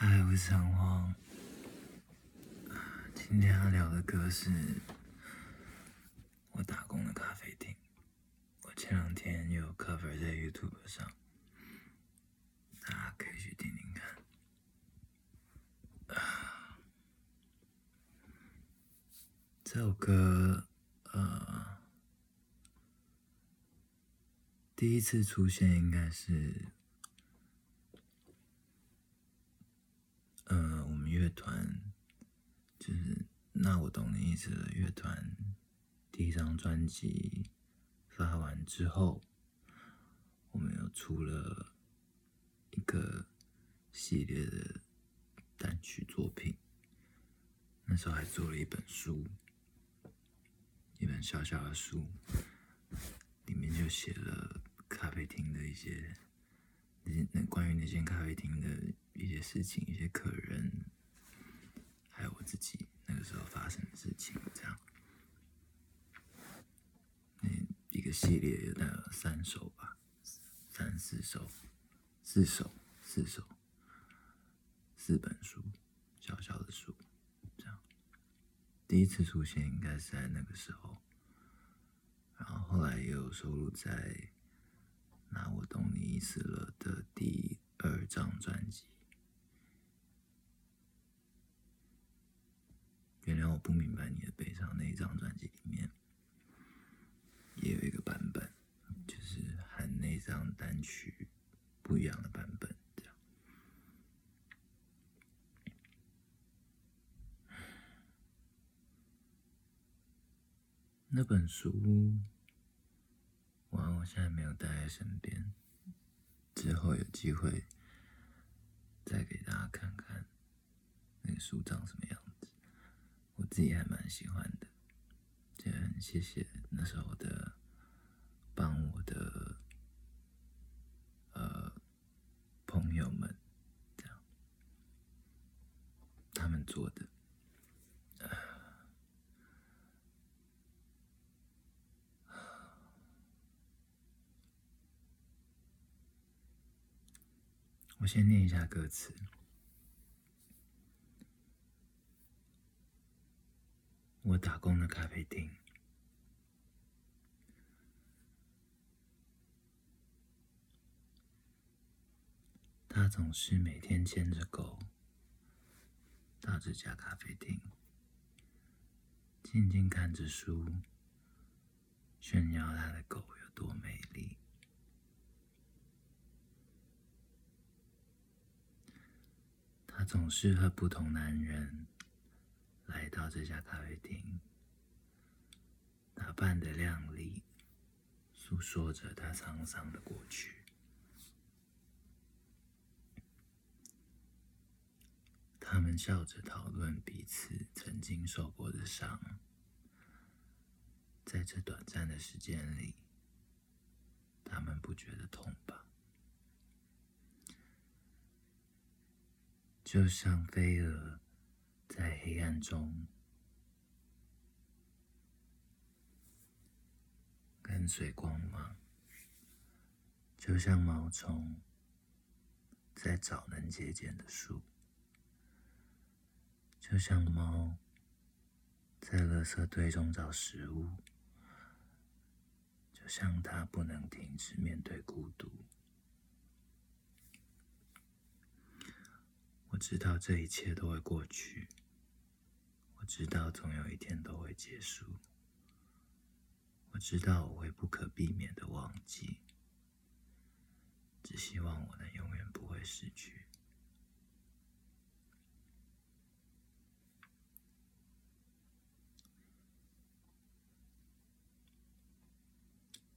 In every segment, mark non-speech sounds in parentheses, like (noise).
嗨，我是长黄。今天要聊的歌是我打工的咖啡厅。我前两天有 cover 在 YouTube 上，大家可以去听听看。这首歌，呃，第一次出现应该是。呃，我们乐团就是那我懂你意思了。乐团第一张专辑发完之后，我们又出了一个系列的单曲作品。那时候还做了一本书，一本小小的书，里面就写了咖啡厅的一些那关于那间咖啡厅的。一些事情，一些客人，还有我自己那个时候发生的事情，这样，那一个系列的三首吧，三四首，四首，四首，四本书，小小的书，这样，第一次出现应该是在那个时候，然后后来也有收录在《那我懂你意思了》的第二张专辑。原谅我不明白你的悲伤那一张专辑里面，也有一个版本，就是和那张单曲不一样的版本。这样，那本书，完我现在没有带在身边，之后有机会再给大家看看那个书长什么样子。我自己还蛮喜欢的，也很谢谢那时候的帮我的呃朋友们，这样他们做的。我先念一下歌词。我打工的咖啡厅，他总是每天牵着狗到这家咖啡厅，静静看着书，炫耀他的狗有多美丽。他总是和不同男人。来到这家咖啡厅，打扮的靓丽，诉说着他沧桑的过去。他们笑着讨论彼此曾经受过的伤，在这短暂的时间里，他们不觉得痛吧？就像飞蛾。在黑暗中，跟随光芒，就像毛虫在找能结茧的树，就像猫在垃圾堆中找食物，就像它不能停止面对孤独。我知道这一切都会过去。我知道总有一天都会结束，我知道我会不可避免的忘记，只希望我能永远不会失去。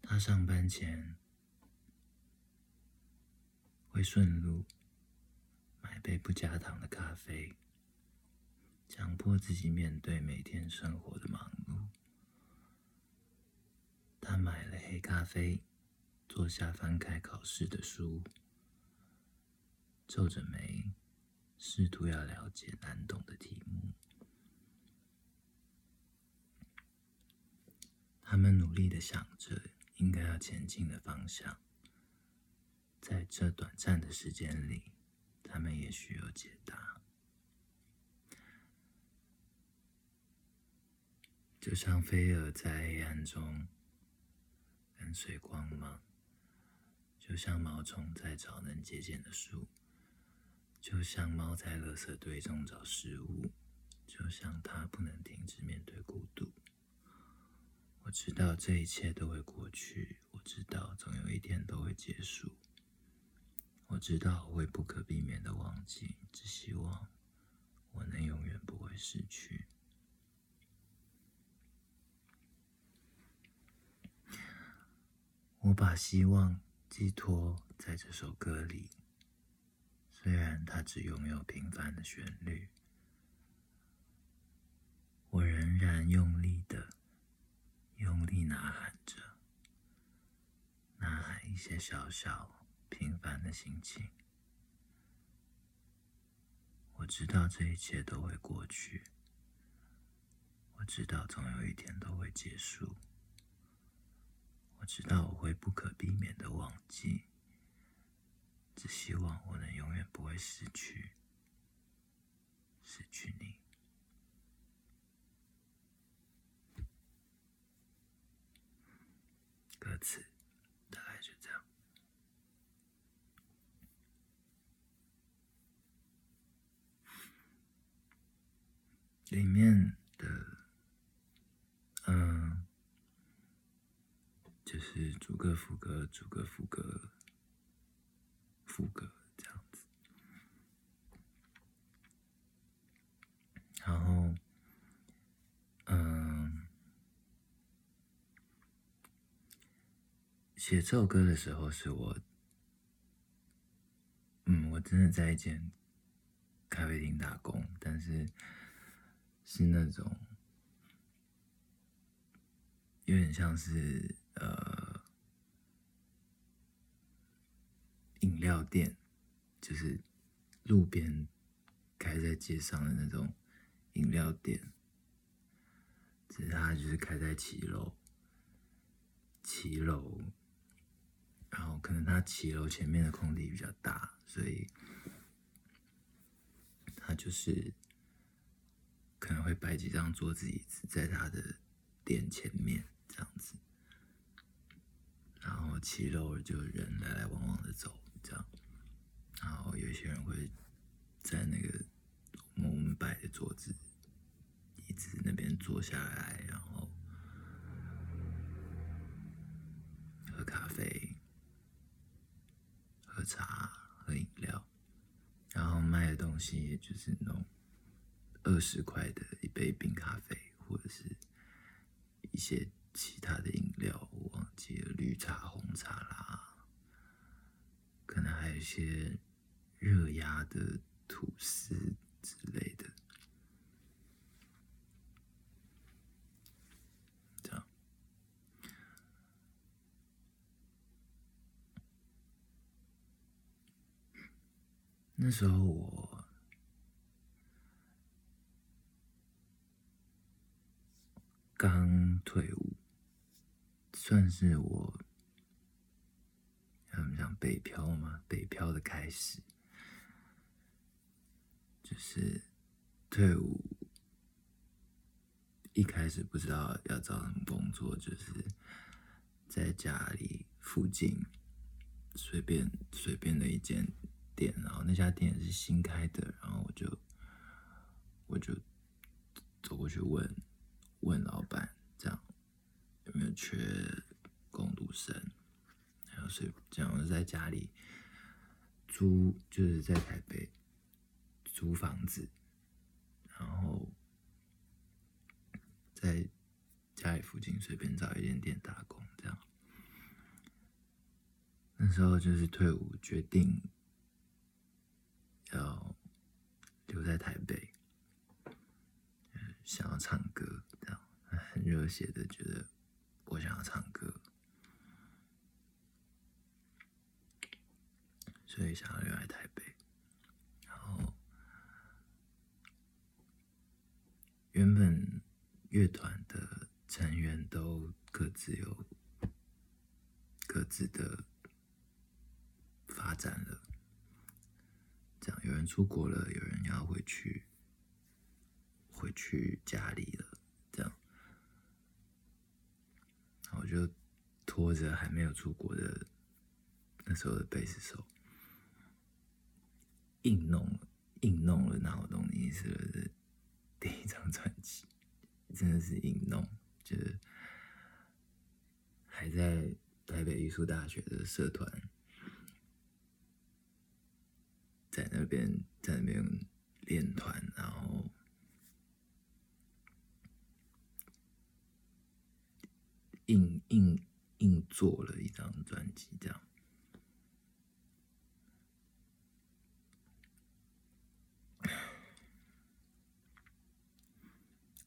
他上班前会顺路买杯不加糖的咖啡。强迫自己面对每天生活的忙碌。他买了黑咖啡，坐下翻开考试的书，皱着眉，试图要了解难懂的题目。他们努力的想着应该要前进的方向。在这短暂的时间里，他们也许有解答。就像飞蛾在黑暗中跟随光芒，就像毛虫在找能结茧的树，就像猫在垃圾堆中找食物，就像它不能停止面对孤独。我知道这一切都会过去，我知道总有一天都会结束，我知道我会不可避免的忘记，只希望我能永远不会失去。我把希望寄托在这首歌里，虽然它只拥有平凡的旋律，我仍然用力的、用力呐喊着，呐喊一些小小平凡的心情。我知道这一切都会过去，我知道总有一天都会结束。我知道我会不可避免的忘记，只希望我能永远不会失去，失去你。歌词大概就这样，里面的，嗯。就是主歌副歌，主歌副歌，副歌这样子。然后，嗯，写这首歌的时候是我，嗯，我真的在一间咖啡厅打工，但是是那种有点像是。呃，饮料店就是路边开在街上的那种饮料店，只是它就是开在骑楼，骑楼，然后可能它骑楼前面的空地比较大，所以它就是会摆几张桌子椅子在他的店前面这样子。然后七楼就人来来往往的走，这样，然后有些人会在那个我们摆的桌子、椅子那边坐下来，然后喝咖啡、喝茶、喝饮料，然后卖的东西也就是那种二十块的一杯冰咖啡，或者是一些。其他的饮料我忘记了，绿茶、红茶啦，可能还有一些热压的吐司之类的。这样，那时候我刚退伍。算是我，怎么讲北漂嘛？北漂的开始，就是退伍一开始不知道要找什么工作，就是在家里附近随便随便的一间店，然后那家店是新开的，然后我就我就走过去问问老板。有没有缺工读生？然后所以这样我在家里租，就是在台北租房子，然后在家里附近随便找一间店打工，这样。那时候就是退伍，决定要留在台北，想要唱歌，这样很热血的觉得。我想要唱歌，所以想要留在台北。然后，原本乐团的成员都各自有各自的发展了，这样有人出国了，有人要回去，回去家里了，这样，我就拖着还没有出国的那时候的贝斯手，硬弄硬弄了，那我懂你是不是第一张专辑，真的是硬弄，就是还在台北艺术大学的社团。在那边，在那边练团，然后硬硬硬做了一张专辑，这样。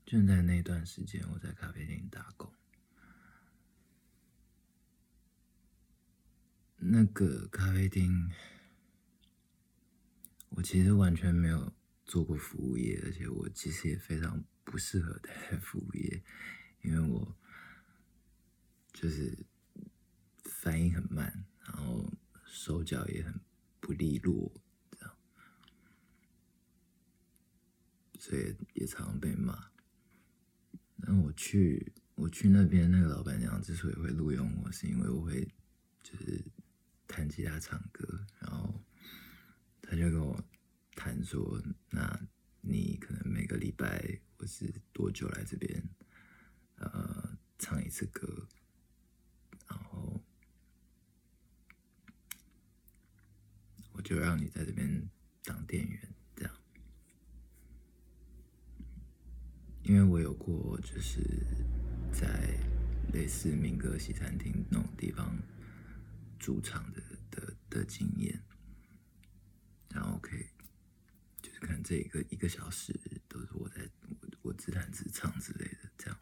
就在那段时间，我在咖啡店打工，那个咖啡厅。我其实完全没有做过服务业，而且我其实也非常不适合待服务业，因为我就是反应很慢，然后手脚也很不利落，这样，所以也常被骂。那我去我去那边，那个老板娘之所以会录用我，是因为我会就是弹吉他、唱歌，然后。他就跟我谈说：“那你可能每个礼拜或是多久来这边，呃，唱一次歌，然后我就让你在这边当店员，这样。因为我有过就是在类似民歌西餐厅那种地方驻唱的的的经验。”然后可以，就是可能这一个一个小时都是我在我我自弹自唱之类的这样，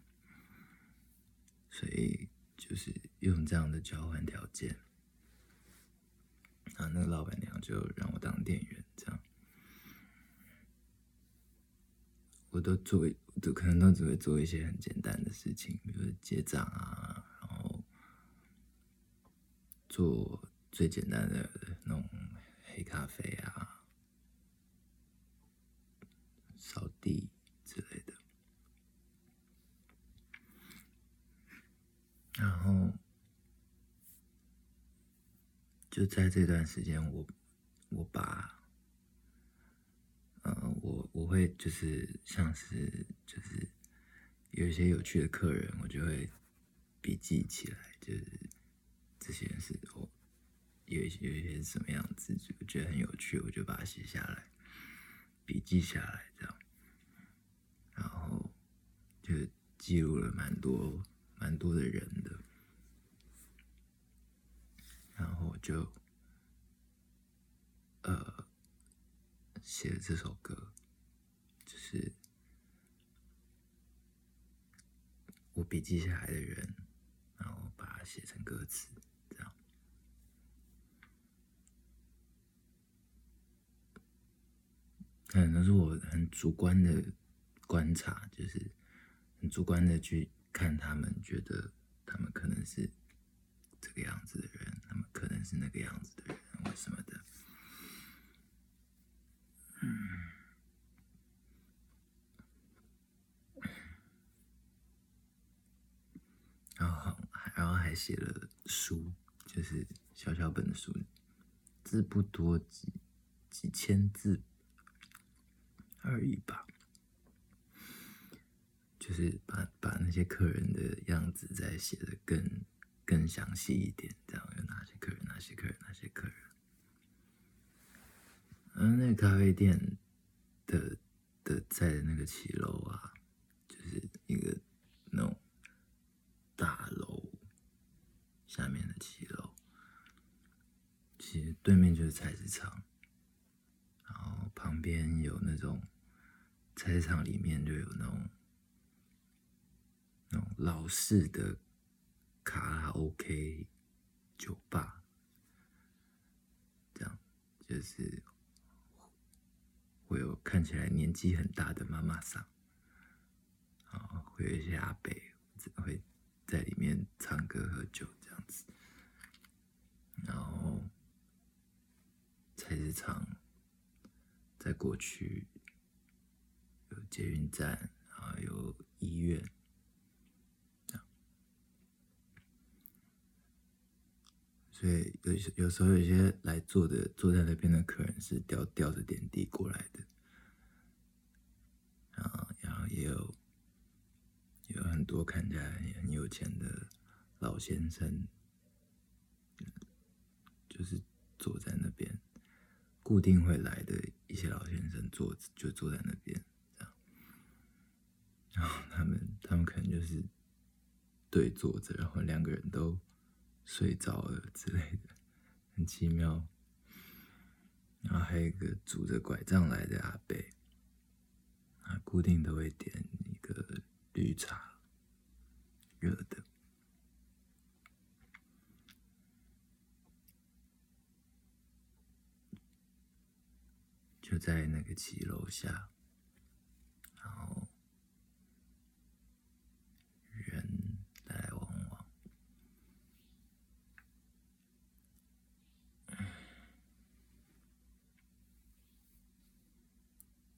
所以就是用这样的交换条件，啊，那个老板就让我当店员这样，我都做，都可能都只会做一些很简单的事情，比如结账啊，然后做最简单的那种。黑咖啡啊，扫地之类的，然后就在这段时间，我我把，呃，我我会就是像是就是有一些有趣的客人，我就会笔记起来，就是这些是我。有一些有一些什么样子，就觉得很有趣，我就把它写下来，笔记下来，这样，然后就记录了蛮多蛮多的人的，然后就写了这首歌，就是我笔记下来的人，然后把它写成歌词。这样可能是我很主观的观察，就是很主观的去看他们，觉得他们可能是这个样子的人，他们可能是那个样子的人，或什么的。嗯，然后，然后还写了书，就是小小本的书，字不多，几几千字。而已吧，就是把把那些客人的样子再写的更更详细一点，这样有哪些客人，哪些客人，哪些客人。嗯，那个咖啡店的的在那个骑楼啊，就是一个那种大楼下面的骑楼，其实对面就是菜市场，然后旁边有那种。菜市场里面就有那种那种老式的卡拉 OK 酒吧，这样就是会有看起来年纪很大的妈妈桑，啊，会有一些阿伯会在里面唱歌喝酒这样子，然后菜市场在过去有捷运站，然后有医院，这样。所以有有时候有些来坐的坐在那边的客人是吊吊着点滴过来的，然后然后也有有很多看起来很有钱的老先生，就是坐在那边，固定会来的一些老先生坐就坐在那边，这样，然后他们他们可能就是对坐着，然后两个人都。睡着了之类的，很奇妙。然后还有一个拄着拐杖来的阿伯，啊，固定都会点一个绿茶，热的。就在那个骑楼下，然后。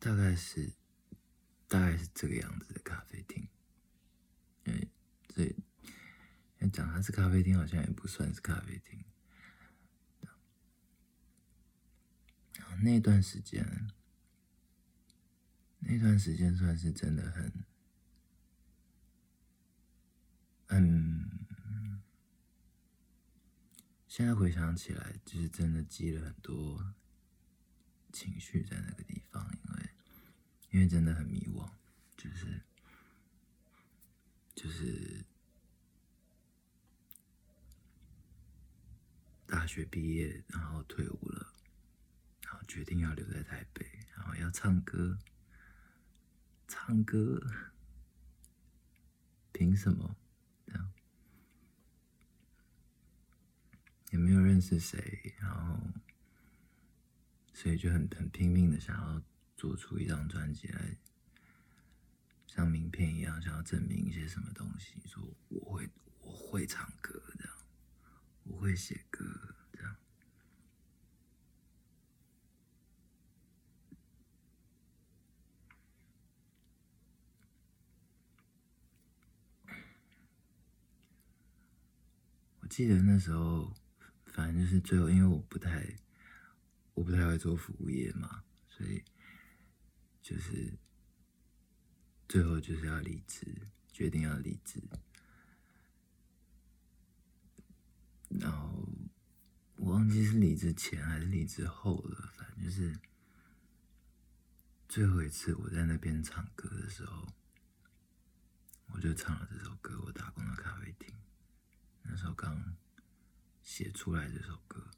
大概是，大概是这个样子的咖啡厅。因为这要讲它是咖啡厅，好像也不算是咖啡厅。那段时间，那段时间算是真的很，嗯，现在回想起来，就是真的积了很多情绪在那个地方，因为。因为真的很迷惘，就是就是大学毕业，然后退伍了，然后决定要留在台北，然后要唱歌，唱歌，凭什么？这样也没有认识谁，然后所以就很很拼命的想要。做出一张专辑来，像名片一样，想要证明一些什么东西，说我会我会唱歌这样，我会写歌这样。我记得那时候，反正就是最后，因为我不太我不太会做服务业嘛，所以。就是最后就是要离职，决定要离职。然后我忘记是离职前还是离职后了，反正就是最后一次我在那边唱歌的时候，我就唱了这首歌。我打工的咖啡厅，那时候刚写出来这首歌。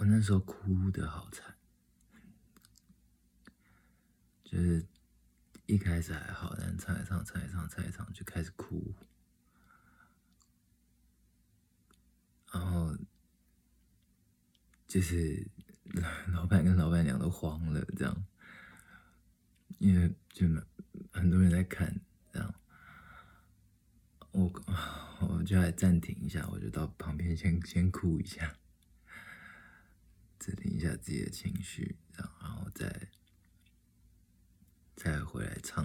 我那时候哭的好惨，就是一开始还好，但唱一唱，唱一唱，唱一唱就开始哭，然后就是老板跟老板娘都慌了，这样，因为就很多人在看，这样，我 (sighs) 我就来暂停一下，我就到旁边先先哭一下。整理一下自己的情绪，然后再再回来唱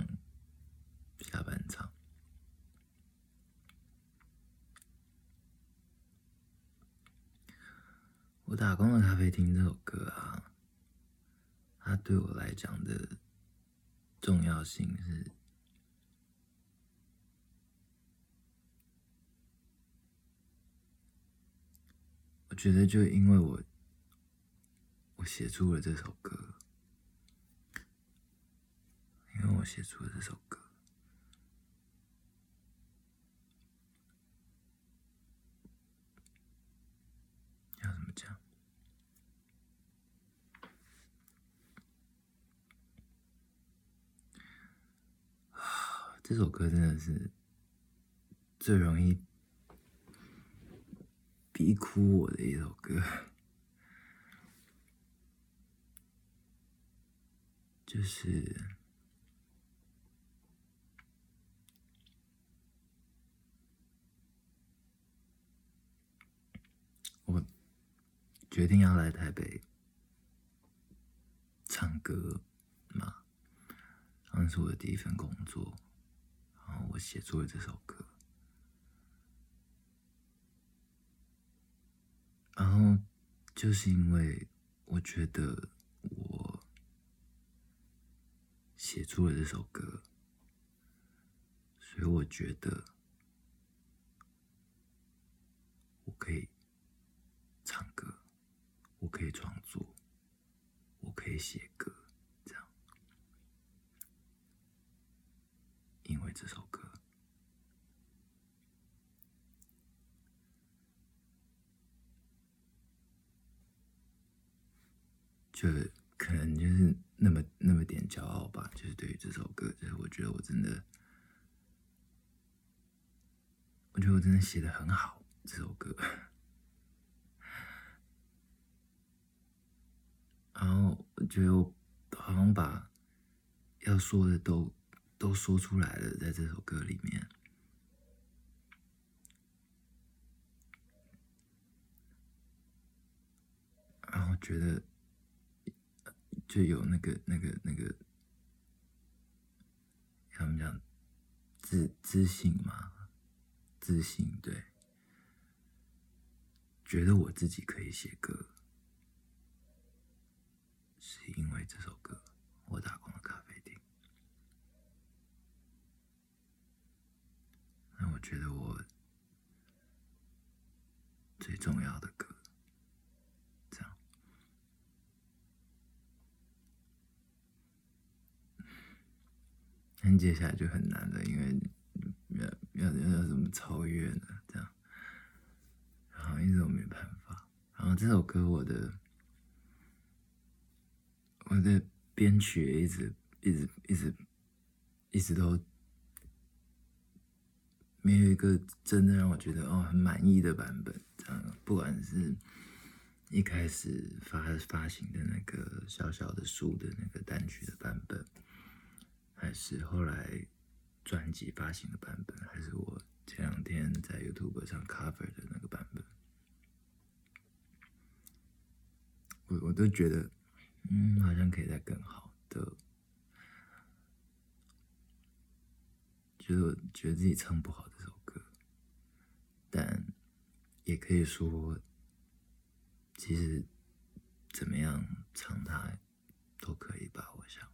下半场。我打工的咖啡厅这首歌啊，它对我来讲的重要性是，我觉得就因为我。我写出了这首歌，因为我写出了这首歌，要怎么讲？(sighs) 这首歌真的是最容易逼哭我的一首歌。就是我决定要来台北唱歌嘛，那是我的第一份工作，然后我写出了这首歌。然后，就是因为我觉得写出了这首歌，所以我觉得我可以唱歌。我可以创作，我可以写歌，这样，因为这首歌，就可能就是那么那么点骄傲吧。就是对于这首歌，就是我觉得我真的，我觉得我真的写的很好，这首歌。然后我觉得我好像把要说的都都说出来了，在这首歌里面，然后觉得就有那个那个那个，他们讲自自信嘛，自信对，觉得我自己可以写歌。是因为这首歌，我打工的咖啡厅。那我觉得我最重要的歌，那接下来就很难了，因为要要要怎么超越呢？这样，然后一直都没办法。然后这首歌，我的。我的编曲也一直一直一直一直都没有一个真的让我觉得哦很满意的版本。这样，不管是一开始发发行的那个小小的书的那个单曲的版本，还是后来专辑发行的版本，还是我前两天在 YouTube 上 cover 的那个版本，我我都觉得。嗯，好像可以再更好的，就觉得自己唱不好这首歌，但也可以说，其实怎么样唱它都可以吧，我想。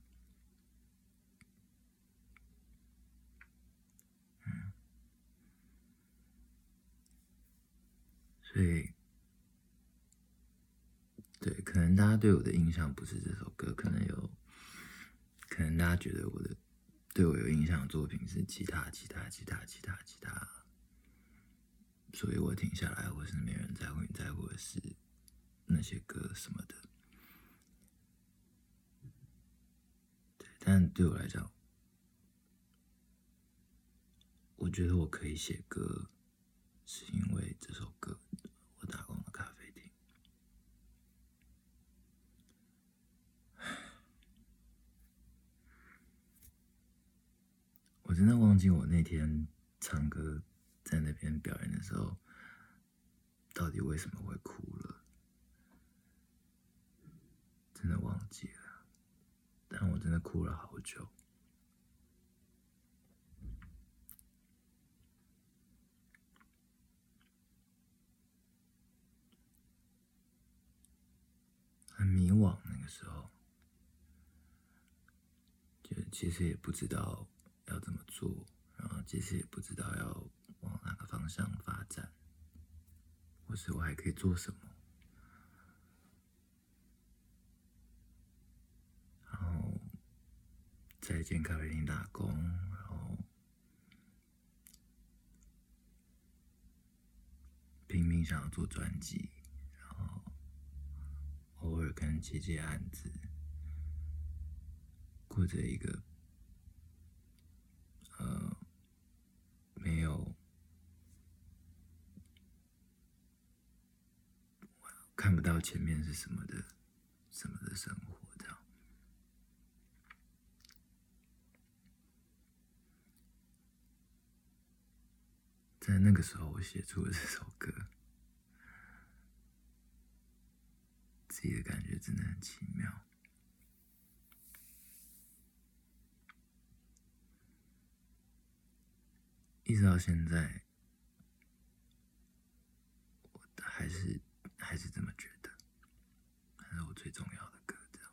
所以。对，可能大家对我的印象不是这首歌，可能有，可能大家觉得我的对我有印象的作品是其他、其他、其他、其他、其他，所以我停下来，或是没人在乎你在乎的是那些歌什么的。对，但对我来讲，我觉得我可以写歌，是因为这首歌。我真的忘记我那天唱歌在那边表演的时候，到底为什么会哭了？真的忘记了，但我真的哭了好久。很迷惘，那个时候，就其实也不知道。要怎么做？然后其实也不知道要往哪个方向发展，或是我还可以做什么。然后在一间咖啡厅打工，然后拼命想要做专辑，然后偶尔跟接接案子，过着一个。呃，没有，看不到前面是什么的，什么的生活这样。在那个时候，我写出了这首歌，自己的感觉真的很奇妙。一直到现在，我还是还是这么觉得，那是我最重要的歌，这样。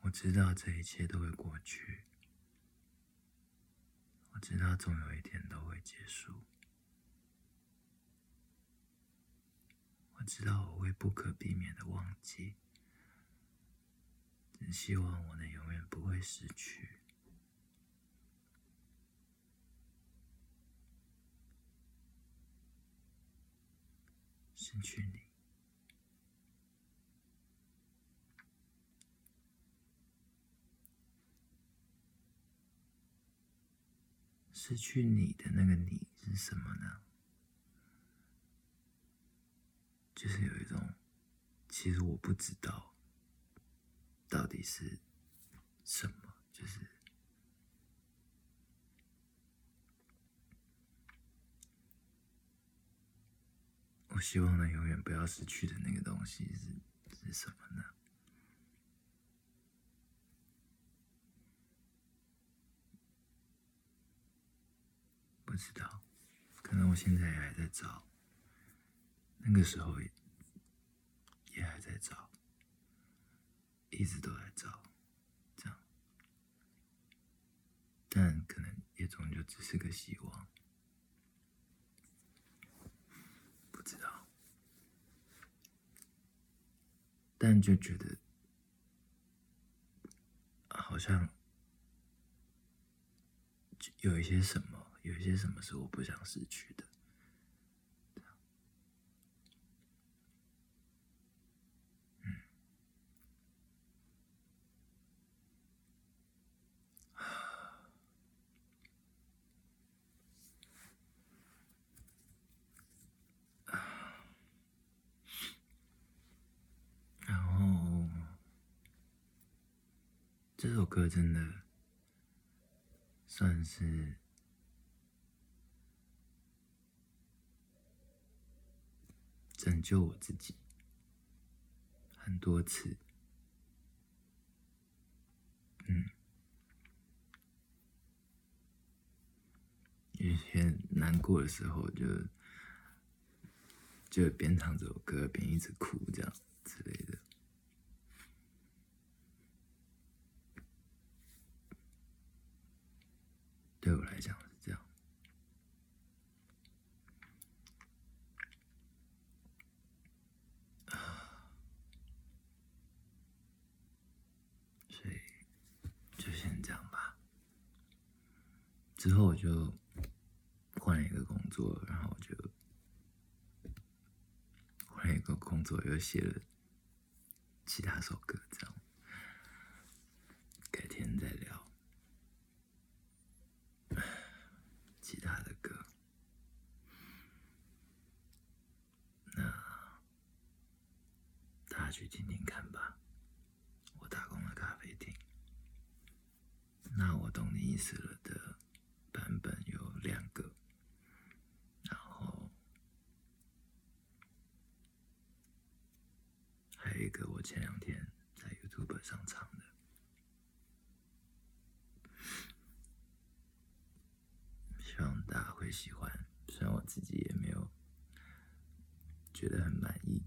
我知道这一切都会过去。我知道总有一天都会结束，我知道我会不可避免的忘记，只希望我能永远不会失去，失去你。失去你的那个你是什么呢？就是有一种，其实我不知道到底是什么，就是我希望能永远不要失去的那个东西是是什么呢？不知道，可能我现在也还在找，那个时候也也还在找，一直都在找，这样，但可能也终究只是个希望，不知道，但就觉得好像有一些什么。有些什么是我不想失去的，然后这首歌真的算是。拯救我自己。很多次，嗯，有些难过的时候，就就边唱这首歌边一直哭，这样之类的，对我来讲。之后我就换了一个工作，然后我就换了一个工作，又写了其他首歌，这样改天再聊其他的歌。那大家去听听看吧。我打工的咖啡厅。那我懂你意思了的。版本有两个，然后还有一个我前两天在 YouTube 上唱的，希望大家会喜欢。虽然我自己也没有觉得很满意。